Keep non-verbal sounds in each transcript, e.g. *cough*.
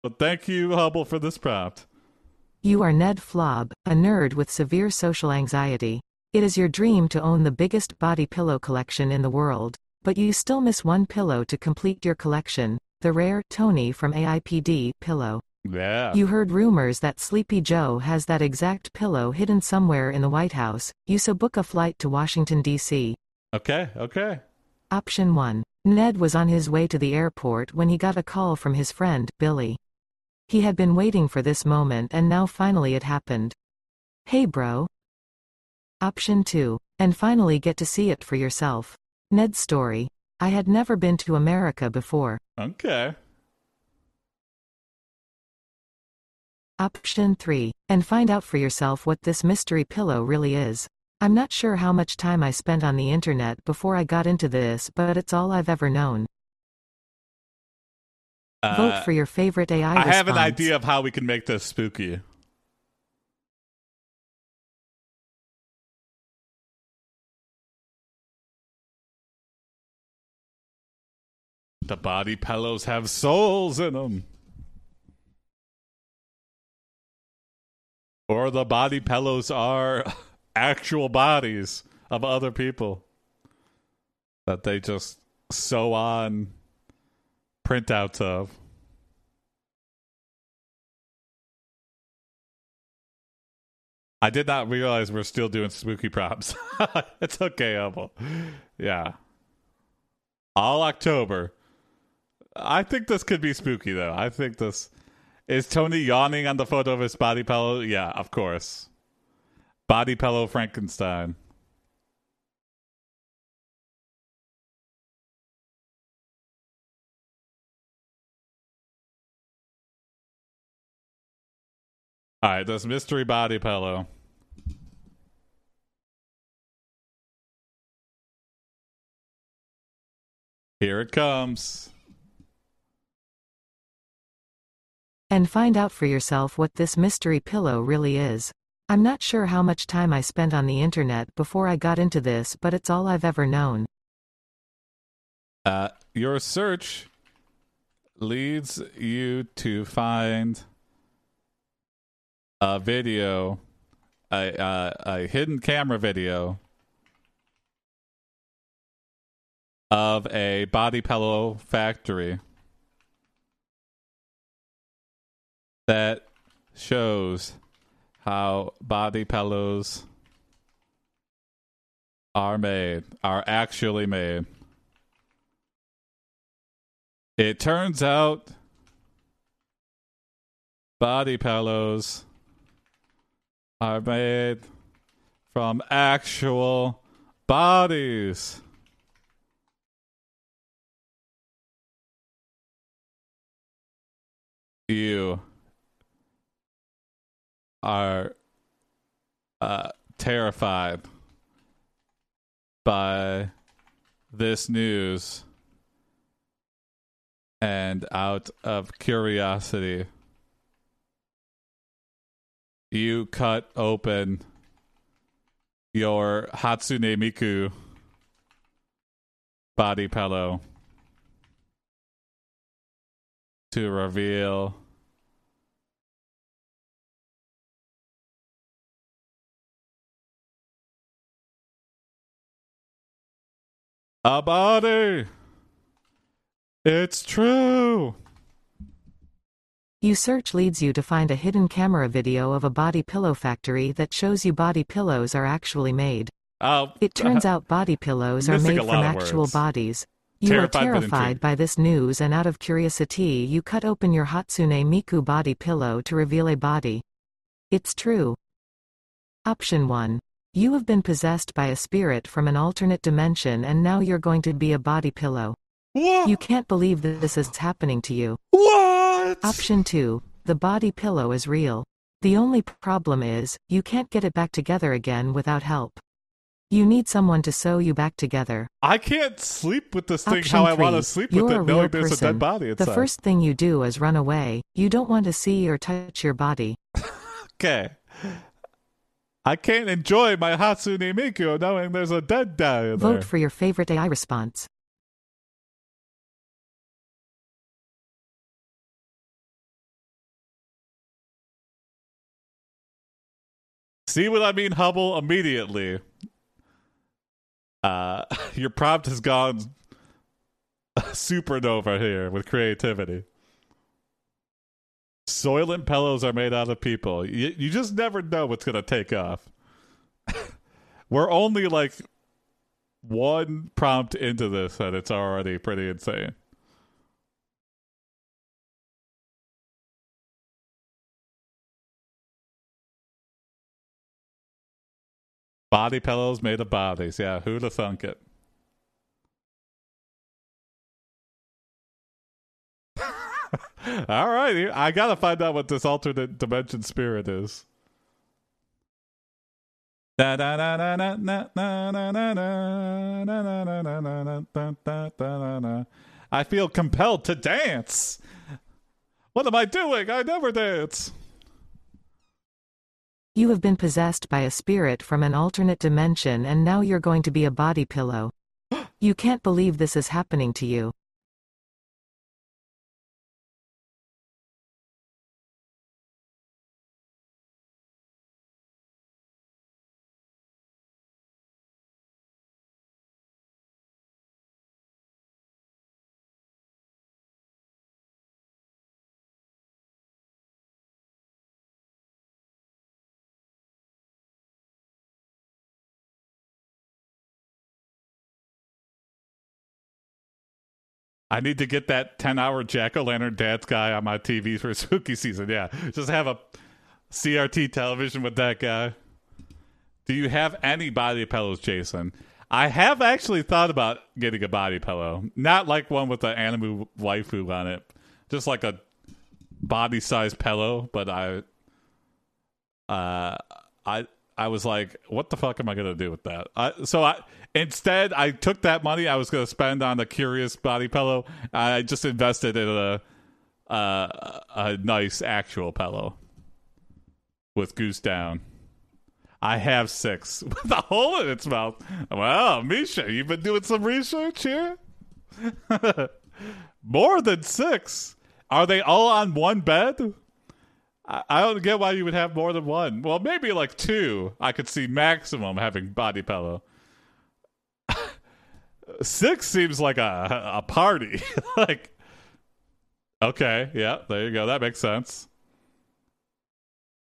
But thank you, Hubble, for this prompt. You are Ned Flob, a nerd with severe social anxiety. It is your dream to own the biggest body pillow collection in the world, but you still miss one pillow to complete your collection, the rare Tony from AIPD pillow. Yeah. You heard rumors that Sleepy Joe has that exact pillow hidden somewhere in the White House, you so book a flight to Washington, D.C. Okay, okay. Option 1. Ned was on his way to the airport when he got a call from his friend, Billy. He had been waiting for this moment and now finally it happened. Hey bro. Option 2. And finally get to see it for yourself. Ned's story. I had never been to America before. Okay. Option 3. And find out for yourself what this mystery pillow really is. I'm not sure how much time I spent on the internet before I got into this, but it's all I've ever known. Uh, Vote for your favorite AI I have an idea of how we can make this spooky. The body pillows have souls in them. Or the body pillows are *laughs* actual bodies of other people that they just sew on printouts of. I did not realize we're still doing spooky props. *laughs* it's okay, Hubble. Yeah. All October. I think this could be spooky, though. I think this. Is Tony yawning on the photo of his body pillow? Yeah, of course. Body pillow Frankenstein. All right, this mystery body pillow. Here it comes. And find out for yourself what this mystery pillow really is. I'm not sure how much time I spent on the internet before I got into this, but it's all I've ever known. Uh, your search leads you to find a video, a, a, a hidden camera video of a body pillow factory that shows how body pillows are made, are actually made. It turns out body pillows are made from actual bodies. You are uh, terrified by this news and out of curiosity you cut open your Hatsune Miku body pillow to reveal a body. It's true. You search leads you to find a hidden camera video of a body pillow factory that shows you body pillows are actually made. Oh, It turns out body pillows are made from actual words. bodies. You Terrified are terrified by this news and out of curiosity you cut open your Hatsune Miku body pillow to reveal a body. It's true. Option 1. You have been possessed by a spirit from an alternate dimension and now you're going to be a body pillow. what? You can't believe that this is happening to you. What? Option 2. The body pillow is real. The only problem is, you can't get it back together again without help. You need someone to sew you back together. I can't sleep with this thing Option how I want to sleep with it, knowing there's a dead body inside. The first thing you do is run away. You don't want to see or touch your body. Okay. I can't enjoy my Hatsune Miku knowing there's a dead guy in there. Vote for your favorite AI response. See what I mean, Hubble? Immediately. Uh, *laughs* your prompt has gone *laughs* supernova here with creativity. Soylent pillows are made out of people. You, you just never know what's going to take off. *laughs* We're only like one prompt into this, and it's already pretty insane. Body pillows made of bodies. Yeah, who'd have thunk it? All right, I gotta find out what this alternate dimension spirit is. I feel compelled to dance. What am I doing? I never dance. You have been possessed by a spirit from an alternate dimension and now you're going to be a body pillow. *gasps* you can't believe this is happening to you. I need to get that 10 hour jack o' lantern dance guy on my TV for spooky season. Yeah. Just have a CRT television with that guy. Do you have any body pillows, Jason? I have actually thought about getting a body pillow. Not like one with an anime waifu on it. Just like a body size pillow, but I uh I I was like, what the fuck am I gonna do with that? I, so I instead I took that money I was gonna spend on a curious body pillow. I just invested in a a nice actual pillow with goose down. I have six *laughs* with a hole in its mouth. Wow, Misha, you've been doing some research here. *laughs* More than six. Are they all on one bed? I, don't get why you would have more than one. Well, maybe like two. I could see maximum having body pillow. Six seems like a a party. *laughs* like, okay, yeah, there you go. That makes sense.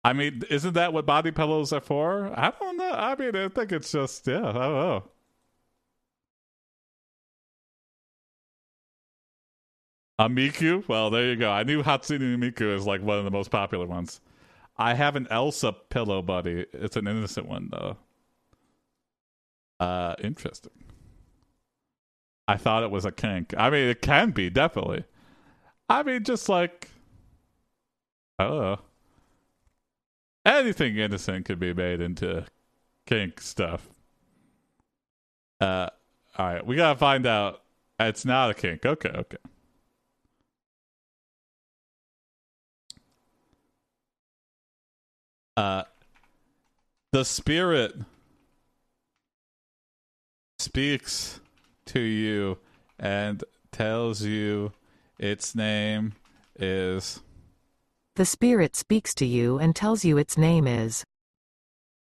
I mean, isn't that what body pillows are for? I don't know. I mean, I think it's just yeah. I don't know. A Miku? Well, there you go. I knew Hatsune Miku is like one of the most popular ones. I have an Elsa pillow buddy. It's an innocent one though. Uh interesting. I thought it was a kink. I mean, it can be definitely. I mean, just like I don't know. Anything innocent could be made into kink stuff. Uh, all right, we gotta find out. It's not a kink. Okay, okay. Uh, the spirit speaks to you and tells you its name is. The spirit speaks to you and tells you its name is.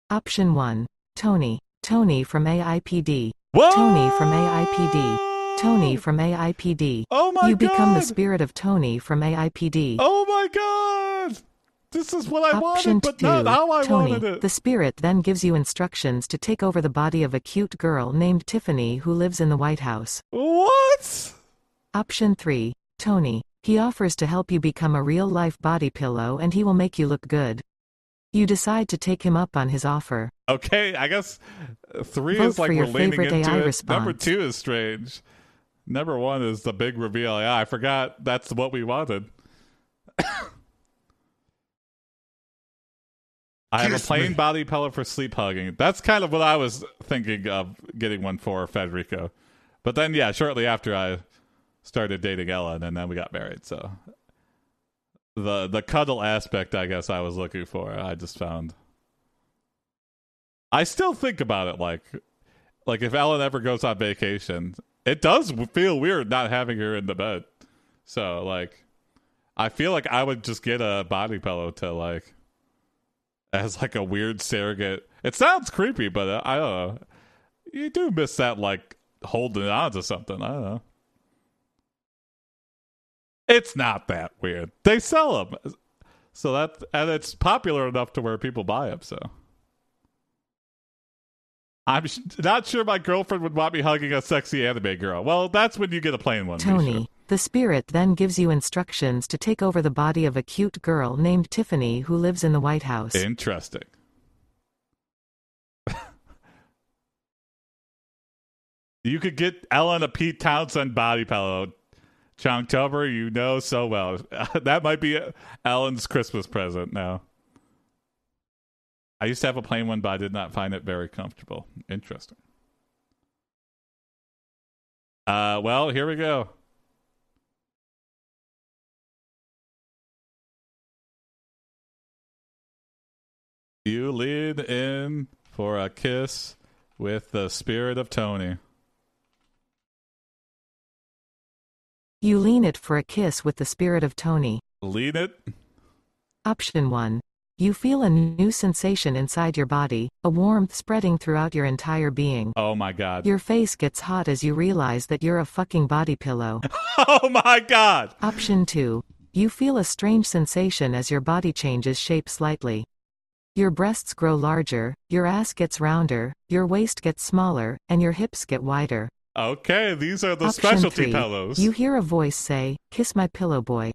Option 1. Tony. Tony from AIPD. Whoa! Tony from AIPD. Tony from AIPD. Oh my you god! become the spirit of Tony from AIPD. Oh my god! This is what I Option wanted, but 2. not how I Tony. wanted it. The spirit then gives you instructions to take over the body of a cute girl named Tiffany who lives in the White House. What? Option 3. Tony. He offers to help you become a real-life body pillow and he will make you look good. You decide to take him up on his offer. Okay, I guess uh, three Vote is like we're leaning favorite into AI it. response. Number two is strange. Number one is the big reveal. Yeah, I forgot that's what we wanted. *coughs* I have a plain me. body pillow for sleep hugging. That's kind of what I was thinking of getting one for Federico. But then, yeah, shortly after I started dating Ellen, and then we got married. So the the cuddle aspect, I guess, I was looking for. I just found. I still think about it like, like if Ellen ever goes on vacation, it does feel weird not having her in the bed. So like, I feel like I would just get a body pillow to like as like a weird surrogate. It sounds creepy, but uh, I don't know. You do miss that like holding on to something. I don't know. It's not that weird. They sell them, so that and it's popular enough to where people buy them. So I'm sh- not sure my girlfriend would want me hugging a sexy anime girl. Well, that's when you get a plain one. Tony. The spirit then gives you instructions to take over the body of a cute girl named Tiffany who lives in the White House. Interesting. *laughs* you could get Ellen a Pete Townsend body pillow. Chongtober, you know so well. *laughs* that might be Ellen's Christmas present now. I used to have a plain one, but I did not find it very comfortable. Interesting. Uh, well, here we go. You lead in for a kiss with the spirit of Tony. You lean it for a kiss with the spirit of Tony. Lean it. Option 1. You feel a new sensation inside your body, a warmth spreading throughout your entire being. Oh my god. Your face gets hot as you realize that you're a fucking body pillow. *laughs* oh my god. Option 2. You feel a strange sensation as your body changes shape slightly. Your breasts grow larger, your ass gets rounder, your waist gets smaller, and your hips get wider. Okay, these are the Option specialty 3. pillows. You hear a voice say, Kiss my pillow boy.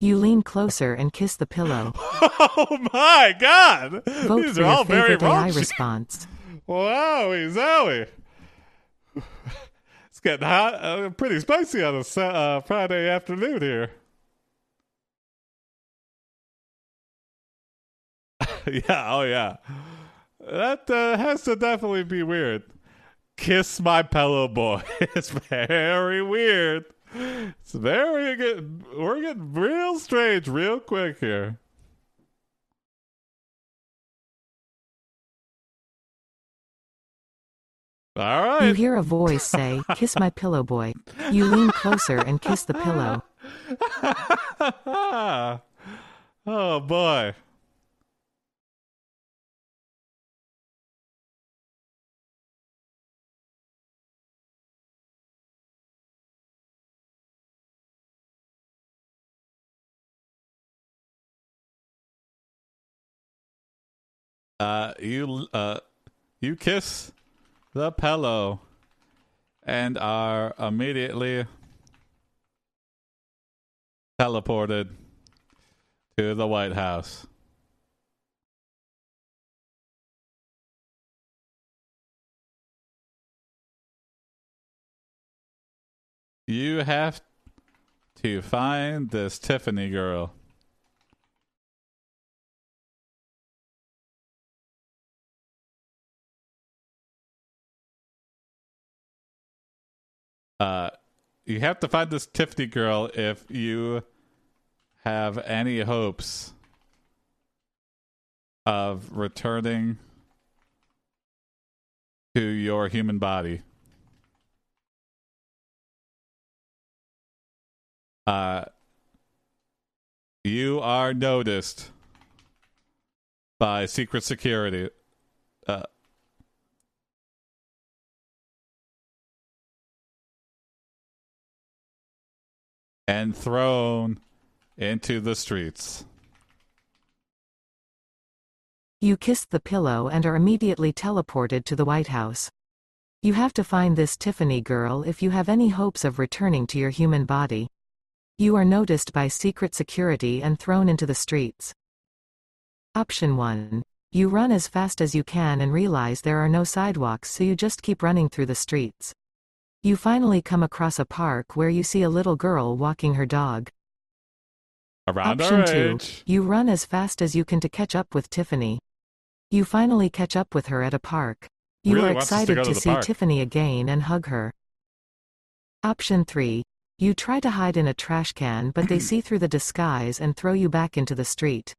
You lean closer and kiss the pillow. *laughs* oh my god. Vote these are all very favorite AI response. Wowie zowie. *laughs* It's getting hot, uh, pretty spicy on a uh, Friday afternoon here. *laughs* yeah, oh yeah. That uh, has to definitely be weird. Kiss my pillow boy. *laughs* it's very weird. It's very good. We're getting real strange real quick here. All right. You hear a voice say, *laughs* Kiss my pillow boy. You lean closer and kiss the pillow. oh boy. Uh, you uh, you kiss the pillow and are immediately teleported to the White House. You have to find this Tiffany girl. Uh, you have to find this Tiffany girl if you have any hopes of returning to your human body. Uh, you are noticed by secret security. Uh, and thrown into the streets. You kiss the pillow and are immediately teleported to the White House. You have to find this Tiffany girl if you have any hopes of returning to your human body. You are noticed by secret security and thrown into the streets. Option 1. You run as fast as you can and realize there are no sidewalks so you just keep running through the streets. You finally come across a park where you see a little girl walking her dog. Around Option 2. age. You run as fast as you can to catch up with Tiffany. You finally catch up with her at a park. You Really are us to excited to, to see park. Tiffany again and hug her. Option 3. You try to hide in a trash can but they see through the disguise and throw you back into the street.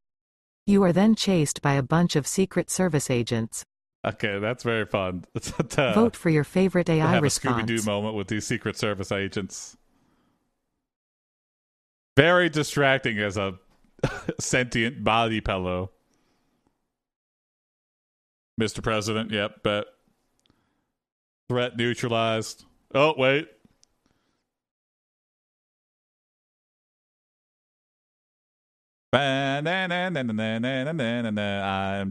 You are then chased by a bunch of Secret Service agents. Okay, that's very fun. *laughs* To uh, Vote for your favorite AI have a response. Scooby Doo moment with these Secret Service agents. Very distracting as a *laughs* sentient body pillow. Mr. President. Yep, bet. Threat neutralized. Oh, wait. I'm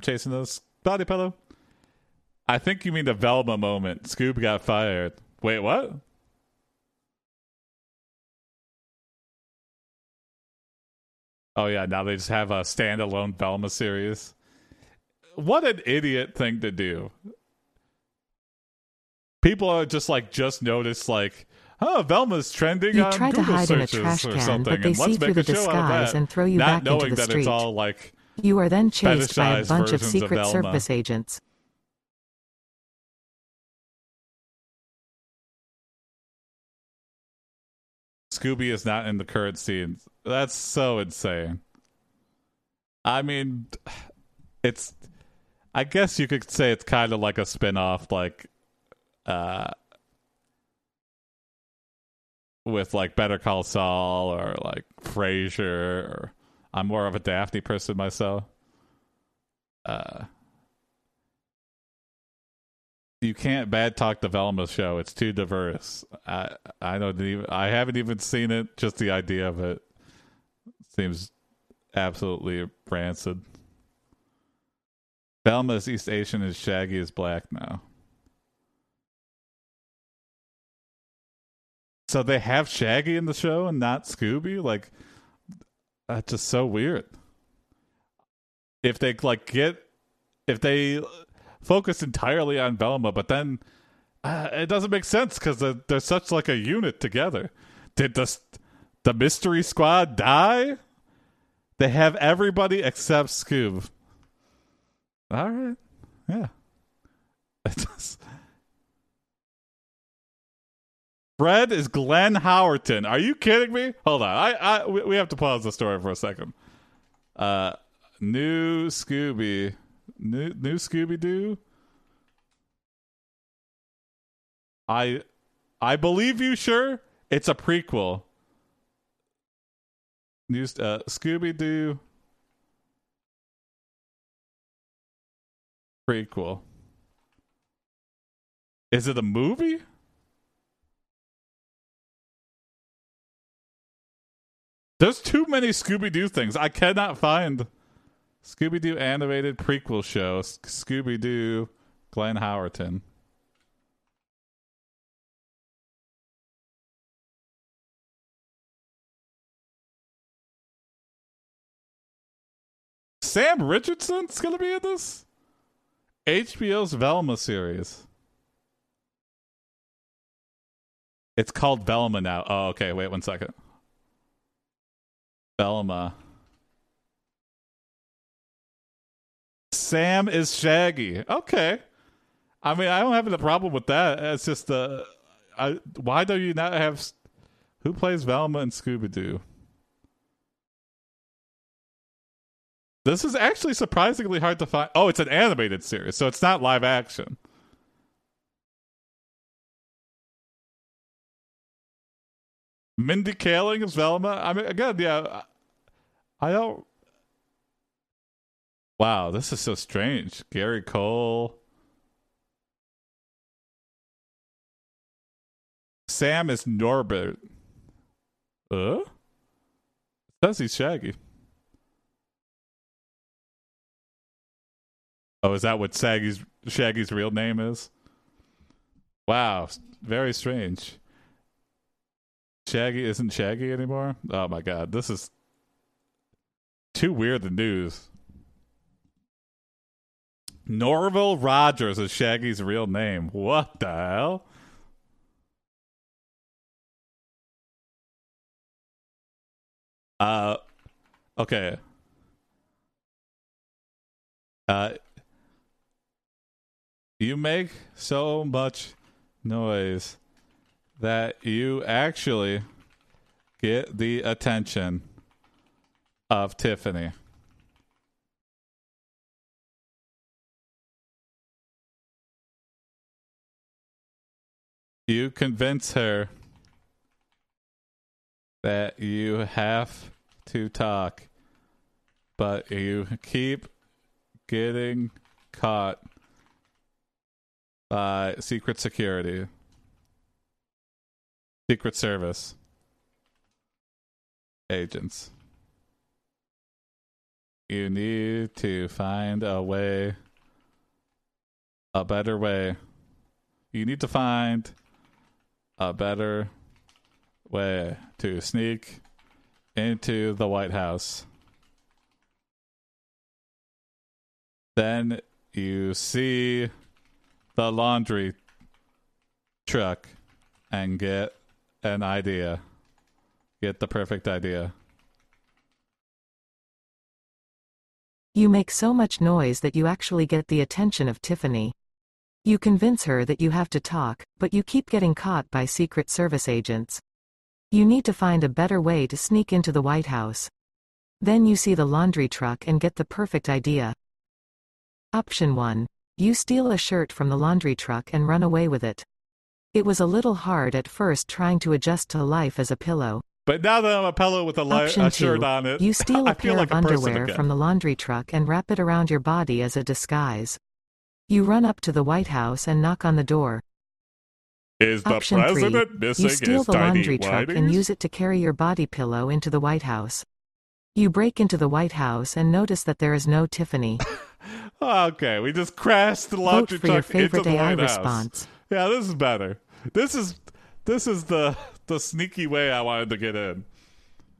chasing this body pillow. I think you mean the Velma moment. Scoob got fired. Wait, what? Oh yeah, now they just have a standalone Velma series. What an idiot thing to do. People are just like just noticed like, oh, Velma's trending You on try to Google hide in a searches trash or can, something, but they and see through the a show out of disguise that. and throw you Not back into the that street. it's all like You are then chased by a bunch of versions of Secret Service agents. Scooby is not in the current scenes. That's so insane. I mean, it's. I guess you could say it's kind of like a spin-off, like, uh, with like Better Call Saul or like Frasier. Or I'm more of a Daphne person myself. Uh, you can't bad talk the Velma show. It's too diverse. I I don't even. I haven't even seen it. Just the idea of it seems absolutely rancid. Velma is East Asian and Shaggy is black now. So they have Shaggy in the show and not Scooby. Like that's just so weird. If they like get, if they focus entirely on Velma, but then uh, it doesn't make sense because they're, they're such like a unit together. Did the the mystery squad die? They have everybody except Scoob. All right, yeah. *laughs* Fred is Glenn Howerton. Are you kidding me? Hold on. I, I we have to pause the story for a second. Uh, new Scooby, new new Scooby Doo. I I believe you. Sure, it's a prequel. New uh, Scooby Doo prequel. Is it a movie? There's too many Scooby Doo things. I cannot find Scooby Doo animated prequel show. Scooby Doo, Glenn Howerton. Sam Richardson's gonna be in this? HBO's Velma series. It's called Velma now. Oh, okay. Wait one second. Velma. Sam is Shaggy. Okay. I mean, I don't have a problem with that. It's just uh, I why do you not have who plays Velma and Scooby Doo? This is actually surprisingly hard to find. Oh, it's an animated series, so it's not live action. Mindy Kaling is Velma. I mean, again, yeah, I don't. Wow, this is so strange. Gary Cole. Sam is Norbert. Uh? Says he's Shaggy. Oh, is that what Shaggy's Shaggy's real name is? Wow, very strange. Shaggy isn't Shaggy anymore. Oh my god, this is too weird. The news. Norville Rogers is Shaggy's real name. What the hell? Uh, okay. Uh, you make so much noise that you actually get the attention of Tiffany. You convince her that you have to talk, but you keep getting caught by Secret Security, Secret Service agents. You need to find a way, a better way. You need to find a better way to sneak into the White House. Then you see the laundry truck and get an idea. Get the perfect idea. You make so much noise that you actually get the attention of Tiffany. You convince her that you have to talk, but you keep getting caught by Secret Service agents. You need to find a better way to sneak into the White House. Then you see the laundry truck and get the perfect idea. Option 1. You steal a shirt from the laundry truck and run away with it. It was a little hard at first trying to adjust to life as a pillow. But now that I'm a pillow with a, li- Option a shirt 2. on it, You steal *laughs* a pair like of underwear from the laundry truck and wrap it around your body as a disguise. You run up to the White House and knock on the door. Is the Option 3. missing You steal his the laundry truck and use it to carry your body pillow into the White House. You break into the White House and notice that there is no Tiffany. *laughs* Okay, we just crashed the Vote laundry for your truck into the AI White House. response. Yeah, this is better. This is this is the the sneaky way I wanted to get in.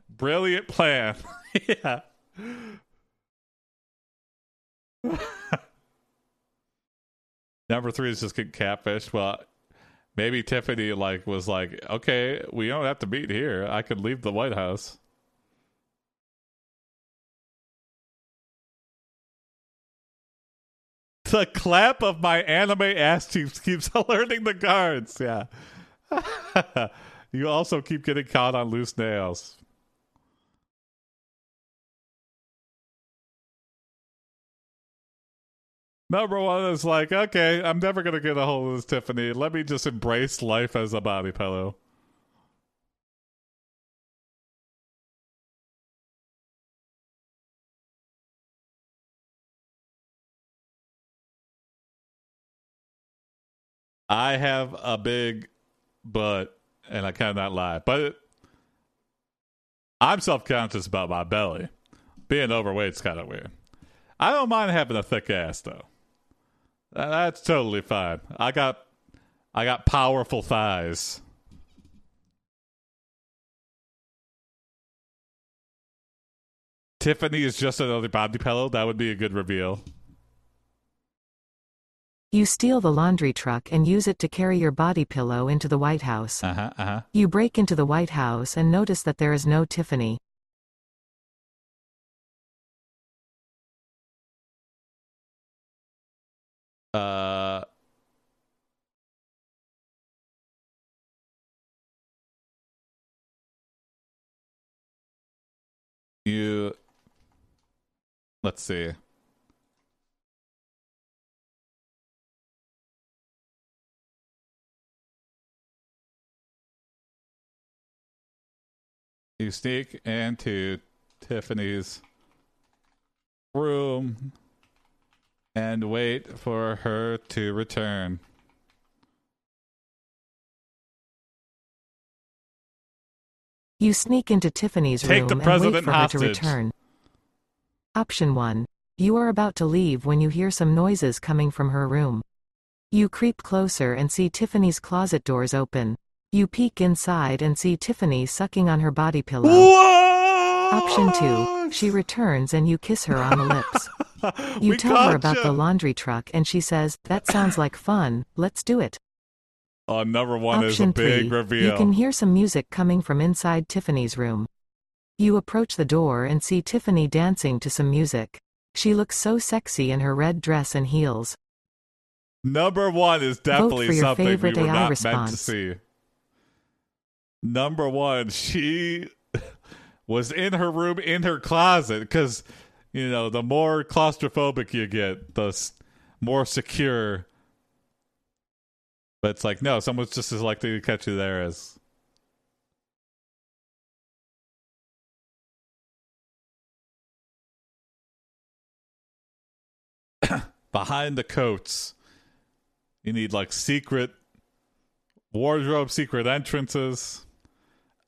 Brilliant plan. *laughs* yeah. Number three is just get catfish. Well, maybe Tiffany like was like, okay, we don't have to meet here. I could leave the White House. The clap of my anime ass cheeks keeps *laughs* alerting the guards. Yeah. *laughs* you also keep getting caught on loose nails. Number one is like, okay, I'm never gonna get a hold of this Tiffany. Let me just embrace life as a body pillow. I have a big butt, and I cannot lie. But I'm self conscious about my belly. Being overweight's kind of weird. I don't mind having a thick ass though. Tha- That's totally fine. I got, I got powerful thighs. Tiffany is just another body pillow. That would be a good reveal. You steal the laundry truck and use it to carry your body pillow into the White House. Uh huh. Uh huh. You break into the White House and notice that there is no Tiffany. Uh. You. Let's see. You sneak into Tiffany's room and wait for her to return. You sneak into Tiffany's Take room the and wait president for her to return. Option 1. You are about to leave when you hear some noises coming from her room. You creep closer and see Tiffany's closet doors open. You peek inside and see Tiffany sucking on her body pillow. What? Option 2. She returns and you kiss her on the lips. *laughs* *laughs* You We tell her about the laundry truck and she says, That sounds like fun, let's do it. Oh, number one is a Option big 3. reveal. You can hear some music coming from inside Tiffany's room. You approach the door and see Tiffany dancing to some music. She looks so sexy in her red dress and heels. Number one is definitely something we favorite were AI not meant to see. Number one, she *laughs* was in her room in her closet because you know the more claustrophobic you get, the more secure. But it's like no, someone's just as likely to catch you there as. *coughs* Behind the coats, You need like secret wardrobe, secret entrances.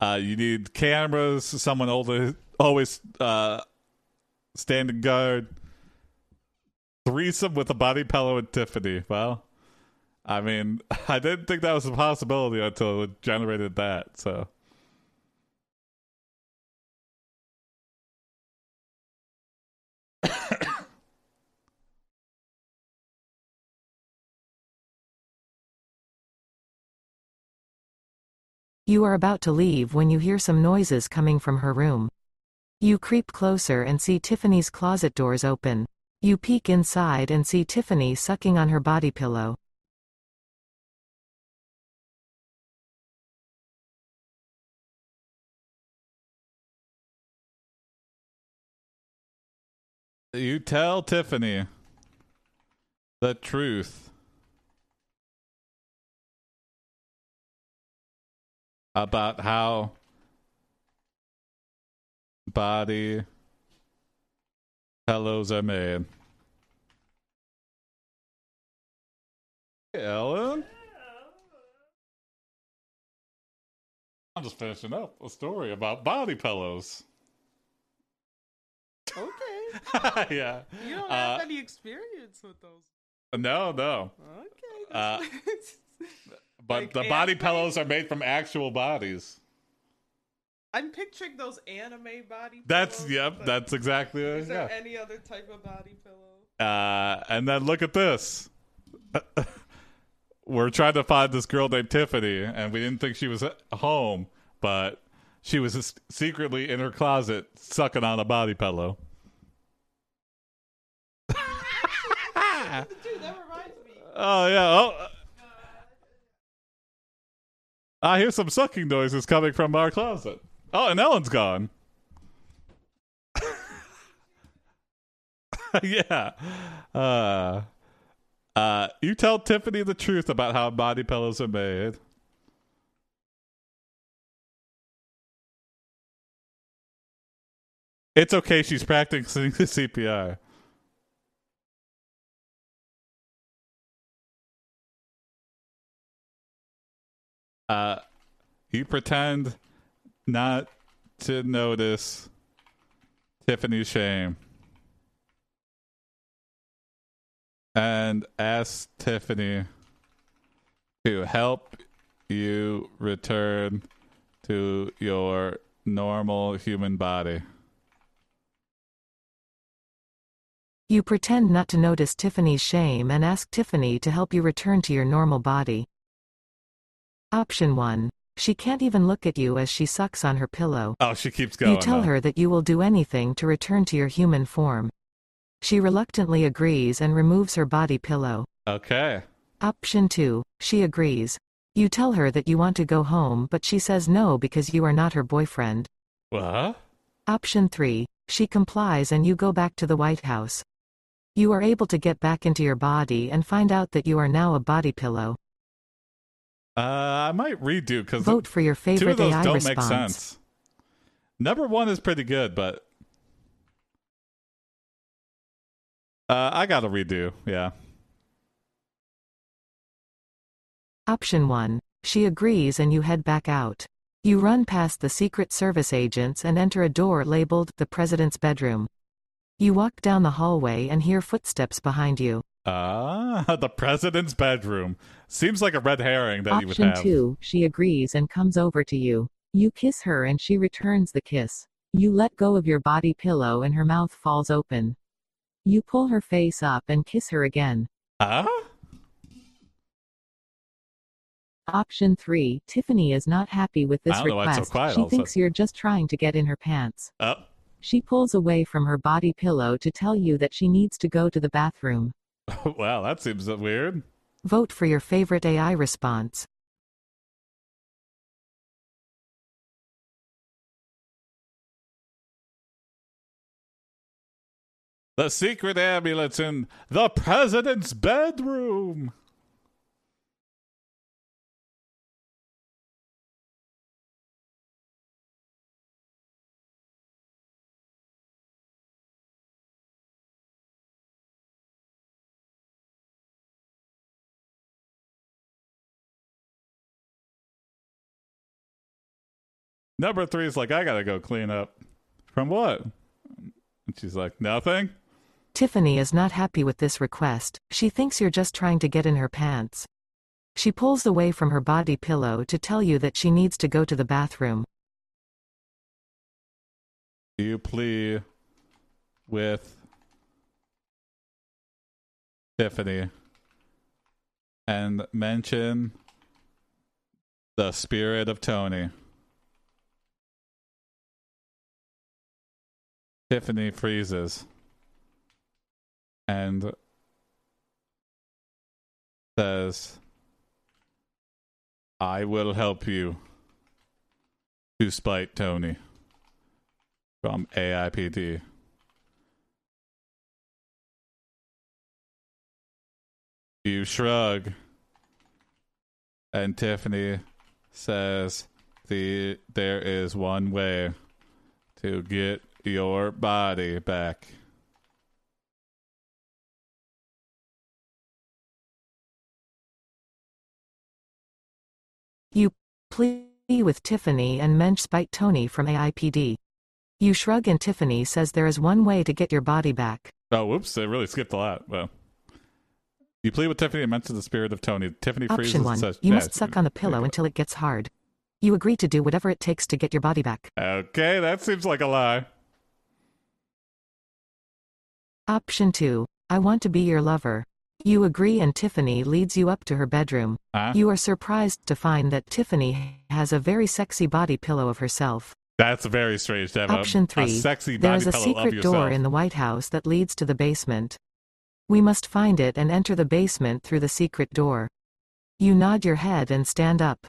Uh, you need cameras, someone older, always uh, standing guard. Threesome with a body pillow and Tiffany. Well, I mean, *laughs* I didn't think that was a possibility until it generated that. So. You are about to leave when you hear some noises coming from her room. You creep closer and see Tiffany's closet doors open. You peek inside and see Tiffany sucking on her body pillow. You tell Tiffany the truth about how body pillows are made. Hey, Ellen? I'm just finishing up a story about body pillows. Okay. *laughs* yeah. You don't Uh, have any experience with those. No, no. Okay. Uh, *laughs* But Like the body pillows are made from actual bodies. I'm picturing those anime body That's yep. That's exactly. Is there Yeah. any other type of body pillow? Uh, and then look at this. *laughs* We're trying to find this girl named Tiffany, and we didn't think she was at home, but she was secretly in her closet sucking on a body pillow. *laughs* Dude, that reminds me. Oh yeah. Oh. I hear some sucking noises coming from our closet. Oh, and Ellen's gone. *laughs* yeah. Uh uh you tell Tiffany the truth about how body pillows are made. It's okay, she's practicing the CPR. uh, you pretend not to notice Tiffany's shame and ask Tiffany to help you return to your normal human body. You pretend not to notice Tiffany's shame and ask Tiffany to help you return to your normal body. Option 1. She can't even look at you as she sucks on her pillow. Oh, she keeps going. You tell though. her that you will do anything to return to your human form. She reluctantly agrees and removes her body pillow. Okay. Option 2. She agrees. You tell her that you want to go home but she says no because you are not her boyfriend. What? Option 3. She complies and you go back to the White House. You are able to get back into your body and find out that you are now a body pillow. Uh, I might redo because Vote for your two favorite of those AI don't response. make sense. Number one is pretty good, but uh, I got to redo. Yeah. Option 1. She agrees and you head back out. You run past the Secret Service agents and enter a door labeled the President's Bedroom. You walk down the hallway and hear footsteps behind you. Ah, *laughs* the president's bedroom seems like a red herring that you would Option have. 2. She agrees and comes over to you. You kiss her and she returns the kiss. You let go of your body pillow and her mouth falls open. You pull her face up and kiss her again. Huh? Option 3. Tiffany is not happy with this I don't know why it's so request. quiet she thinks you're just trying to get in her pants. Oh, She pulls away from her body pillow to tell you that she needs to go to the bathroom. *laughs* wow, that seems weird. Vote for your favorite AI response. The secret ambulance in the president's bedroom. Number three is like, I gotta go clean up. From what? And she's like, nothing. Tiffany is not happy with this request, she thinks you're just trying to get in her pants. She pulls away from her body pillow to tell you that she needs to go to the bathroom. You plea with Tiffany and mention the spirit of Tony. Tiffany freezes and says, I will help you to spite Tony from AIPD. You shrug, and Tiffany says, "The there is one way to get your body back." You plea with Tiffany and mensch spite Tony from AIPD. You shrug and Tiffany says there is one way to get your body back. Oh, whoops! I really skipped a lot. Well, you plead with Tiffany and mention the spirit of Tony. Tiffany freezes Option and 1. says, You "Yeah, must suck on the pillow until it gets hard. You agree to do whatever it takes to get your body back. Okay, that seems like a lie. Option 2. I want to be your lover. You agree and Tiffany leads you up to her bedroom. Huh? You are surprised to find that Tiffany has a very sexy body pillow of herself. That's very strange to have a- Option a, 3. sexy There is a secret door in the White House that leads to the basement. We must find it and enter the basement through the secret door. You nod your head and stand up.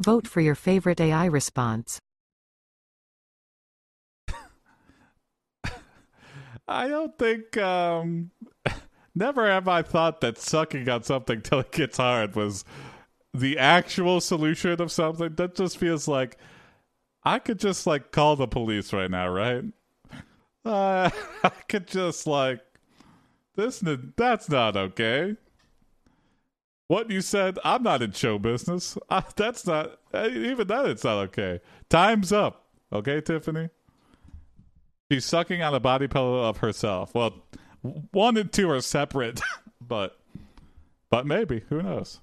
Vote for your favorite AI response. I don't think. um *laughs* Never have I thought that sucking on something till it gets hard was the actual solution of something. That just feels like I could just like call the police right now, right? *laughs* Uh, *laughs* I could just like this. That's not okay. What you said, I'm not in show business. I, that's not even that. It's not okay. Time's up. Okay, Tiffany. She's sucking on a body pillow of herself. Well, one and two are separate, *laughs* but but maybe who knows?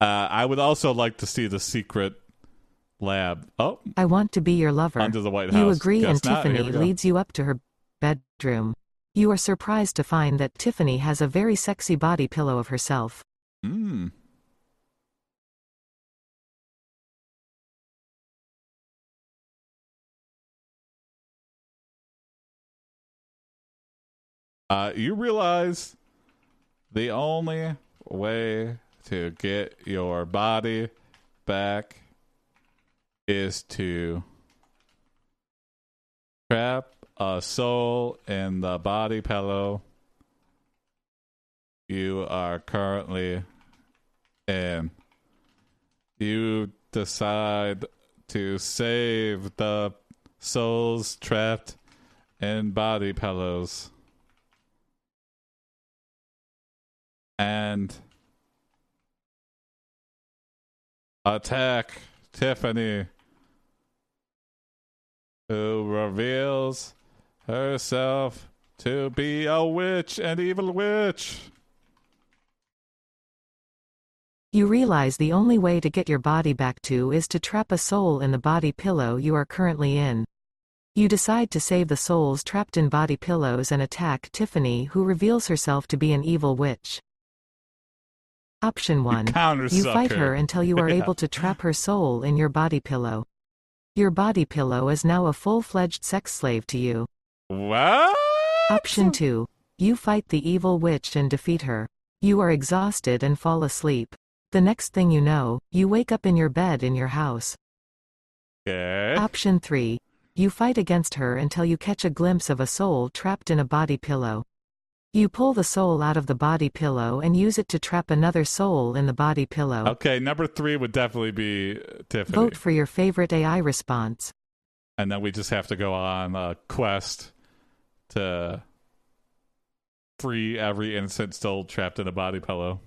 Uh, I would also like to see the secret lab. Oh, I want to be your lover. under the White House. You agree and not. Tiffany leads you up to her bedroom. You are surprised to find that Tiffany has a very sexy body pillow of herself. Mm. Uh, you realize the only way to get your body back is to trap a soul in the body pillow you are currently in. You decide to save the souls trapped in body pillows. And attack Tiffany, who reveals herself to be a witch, an evil witch. You realize the only way to get your body back to is to trap a soul in the body pillow you are currently in. You decide to save the souls trapped in body pillows and attack Tiffany who reveals herself to be an evil witch. Option 1. counter You fight her until you are Yeah. *laughs* able to trap her soul in your body pillow. Your body pillow is now a full-fledged sex slave to you. What? Option 2. You fight the evil witch and defeat her. You are exhausted and fall asleep. The next thing you know, you wake up in your bed in your house. Okay. Option 3. You fight against her until you catch a glimpse of a soul trapped in a body pillow. You pull the soul out of the body pillow and use it to trap another soul in the body pillow. Okay, number three would definitely be Tiffany. Vote for your favorite AI response. and then we just have to go on a quest to free every innocent soul trapped in a body pillow.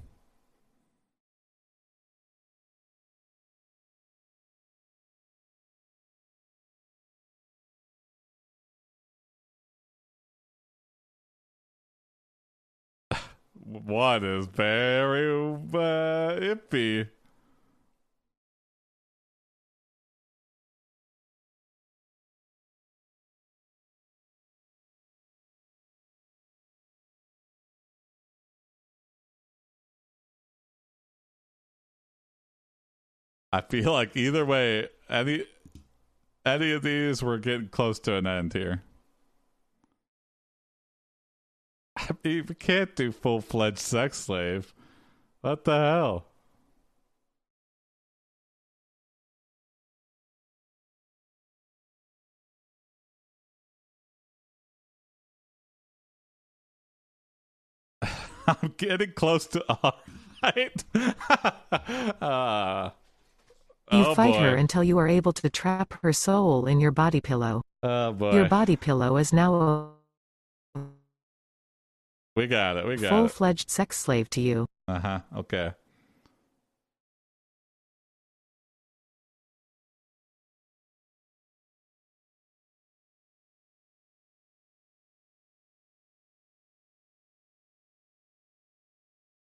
*sighs* One is very uh, iffy. I feel like either way, any any of these, we're getting close to an end here. *laughs* I mean, we can't do full fledged sex slave. What the hell? *laughs* I'm getting close to *laughs* all right. uh, You oh fight boy. her until you are able to trap her soul in your body pillow. Oh boy. Your body pillow is now a we got it. We got full it. fledged sex slave to you. Uh huh. Okay.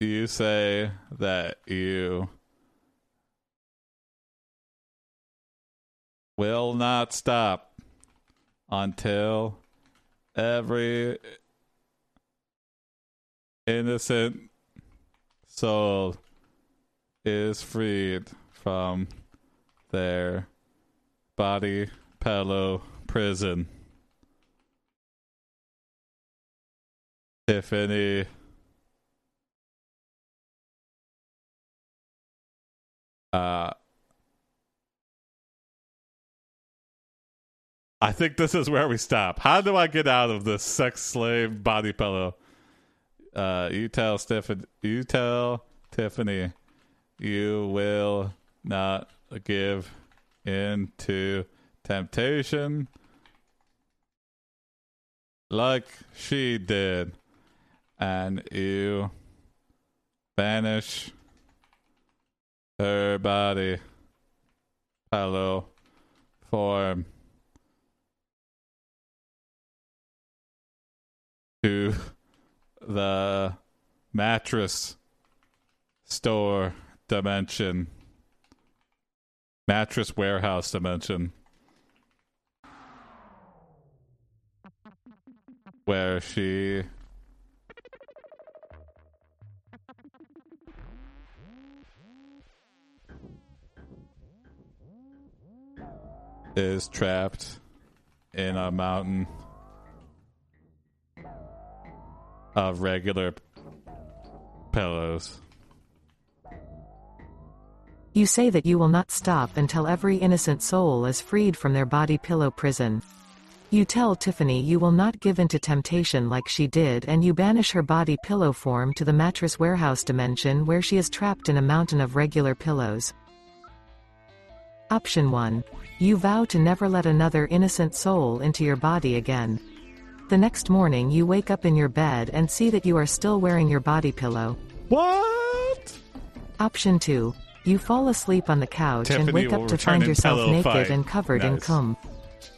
Do you say that you will not stop until every innocent soul is freed from their body pillow prison. Tiffany uh I think this is where we stop. How do I get out of this sex slave body pillow? uh, you tell Stephen, you tell Tiffany, you will not give in to temptation like she did, and you banish her body pillow form to the mattress store dimension, mattress warehouse dimension, where she is trapped in a mountain of regular pillows. You say that you will not stop until every innocent soul is freed from their body pillow prison. You tell Tiffany you will not give in to temptation like she did and you banish her body pillow form to the mattress warehouse dimension where she is trapped in a mountain of regular pillows. Option 1. You vow to never let another innocent soul into your body again. The next morning you wake up in your bed and see that you are still wearing your body pillow. What? Option 2. You fall asleep on the couch and wake up to find yourself naked fight. and covered in cum.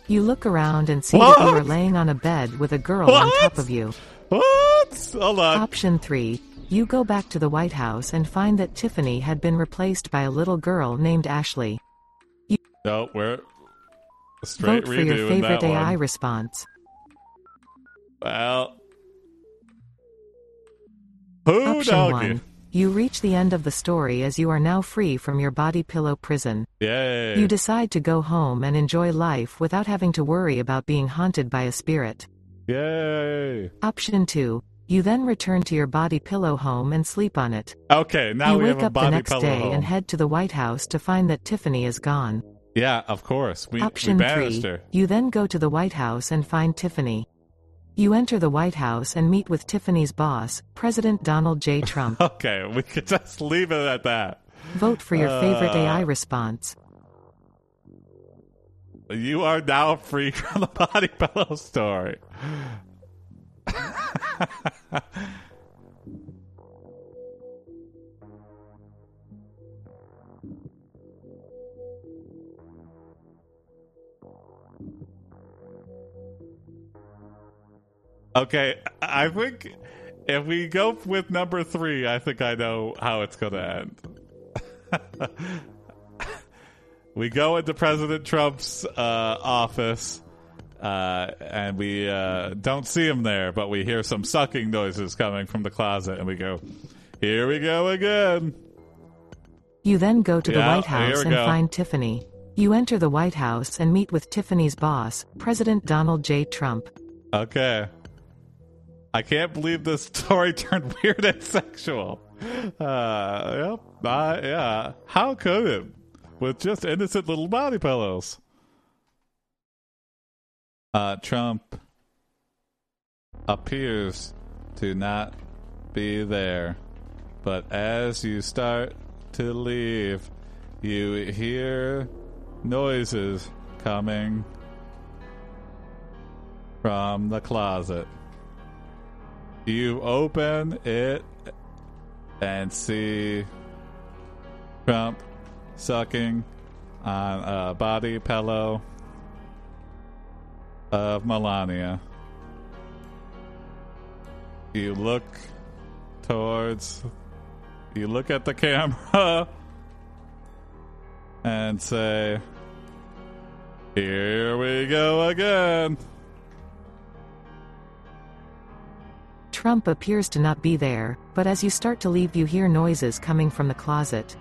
You look around and see that you are laying on a bed with a girl on top of you. What? Hold on. Option 3. You go back to the White House and find that Tiffany had been replaced by a little girl named Ashley. You no, we're straight Vote for your favorite AI response. Well, who Option doggy? 1. You reach the end of the story as you are now free from your body pillow prison. Yay! You decide to go home and enjoy life without having to worry about being haunted by a spirit. Yay! Option 2. You then return to your body pillow home and sleep on it. Okay, now you we wake have a up the body next pillow day home. and head to the White House to find that Tiffany is gone. yeah, of course. We, Option we banished 3. her. You then go to the White House and find Tiffany. You enter the White House and meet with Tiffany's boss, President Donald J. Trump. *laughs* Okay, we could just leave it at that. Vote for your favorite Uh, AI response. You are now free from the body pillow story. *laughs* okay, I think if we go with number three, I think I know how it's going to end. *laughs* we go into President Trump's uh, office, uh, and we uh, don't see him there, but we hear some sucking noises coming from the closet, and we go, "Here we go again." You then go to the Yeah, White House and go. find Tiffany. You enter the White House and meet with Tiffany's boss, President Donald J. Trump. Okay. I can't believe this story *laughs* turned weird and sexual. Uh, yep. Uh, yeah. How could it? With just innocent little body pillows. Uh, Trump appears to not be there. But as you start to leave, you hear noises coming from the closet. You open it and see Trump sucking on a body pillow of Melania. You look towards, you look at the camera and say, Here we go again. Trump appears to not be there, but as you start to leave, you hear noises coming from the closet.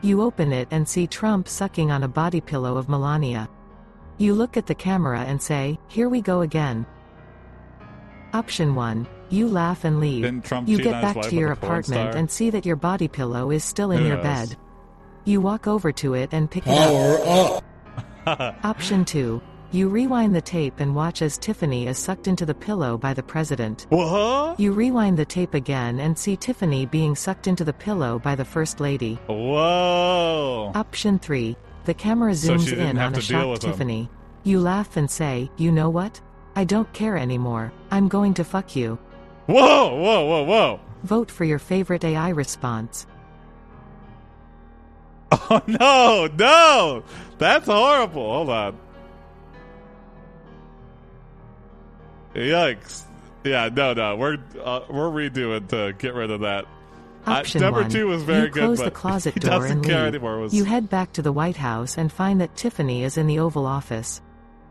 You open it and see Trump sucking on a body pillow of Melania. You look at the camera and say, Here we go again. Option 1. You laugh and leave. Trump you get back to your apartment and see that your body pillow is still in Who your bed. You walk over to it and pick it up. Option 2. You rewind the tape and watch as Tiffany is sucked into the pillow by the president. What? You rewind the tape again and see Tiffany being sucked into the pillow by the First Lady. Whoa. Option 3. The camera zooms didn't in on a shocked with him. Tiffany. You laugh and say, You know what? I don't care anymore. I'm going to fuck you. Whoa, whoa, whoa, whoa. Vote for your favorite AI response. *laughs* Oh, no, no. That's horrible. Hold on. Yikes. Yeah, no, no. We're uh, we're redoing to get rid of that. Option number 1. two was very you good, close the closet *laughs* door and leave. Was You head back to the White House and find that Tiffany is in the Oval Office.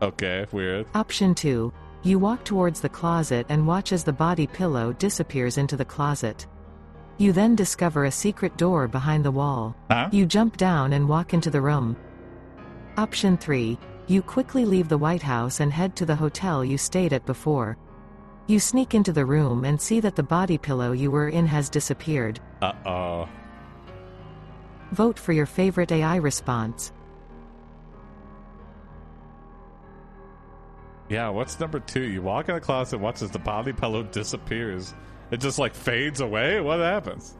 okay, weird. Option 2. You walk towards the closet and watch as the body pillow disappears into the closet. You then discover a secret door behind the wall. Huh? You jump down and walk into the room. Option 3. You quickly leave the White House and head to the hotel you stayed at before. You sneak into the room and see that the body pillow you were in has disappeared. Uh oh. Vote for your favorite AI response. Yeah, what's number two? You walk in the closet, watch as the body pillow disappears. It just like fades away. What happens?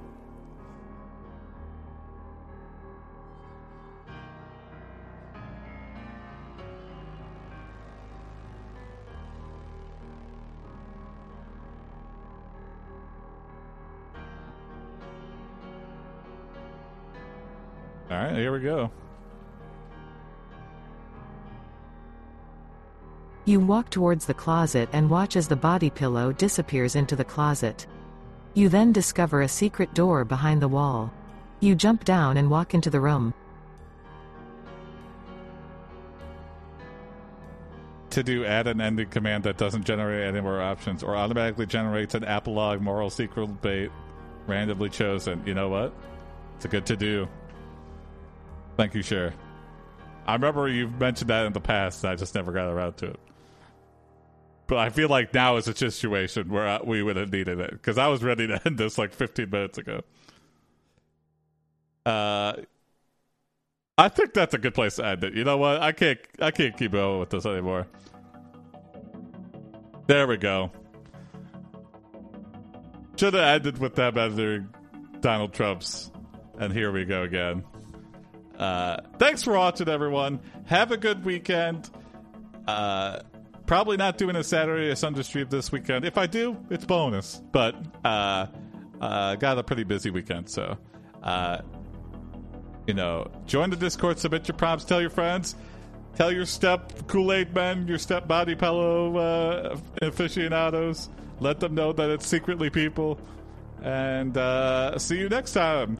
All right, here we go. You walk towards the closet and watch as the body pillow disappears into the closet. You then discover a secret door behind the wall. You jump down and walk into the room. to do add an ending command that doesn't generate any more options or automatically generates an apolog moral secret bait randomly chosen. You know what? It's a good to do. Thank you, Cher. I remember you've mentioned that in the past, and I just never got around to it. But I feel like now is a situation where I, we would have needed it because I was ready to *laughs* end this like 15 minutes ago. Uh, I think that's a good place to end it. You know what? I can't. I can't keep going with this anymore. There we go. Should have ended with them editing Donald Trump's, and here we go again. Uh, thanks for watching, everyone. Have a good weekend. Uh, probably not doing a Saturday or Sunday stream this weekend. If I do, it's bonus. But uh, uh, got a pretty busy weekend, so uh, you know, join the Discord, submit your prompts, tell your friends, tell your step Kool Aid men, your step body pillow uh, aficionados. Let them know that it's secretly people. And uh, see you next time.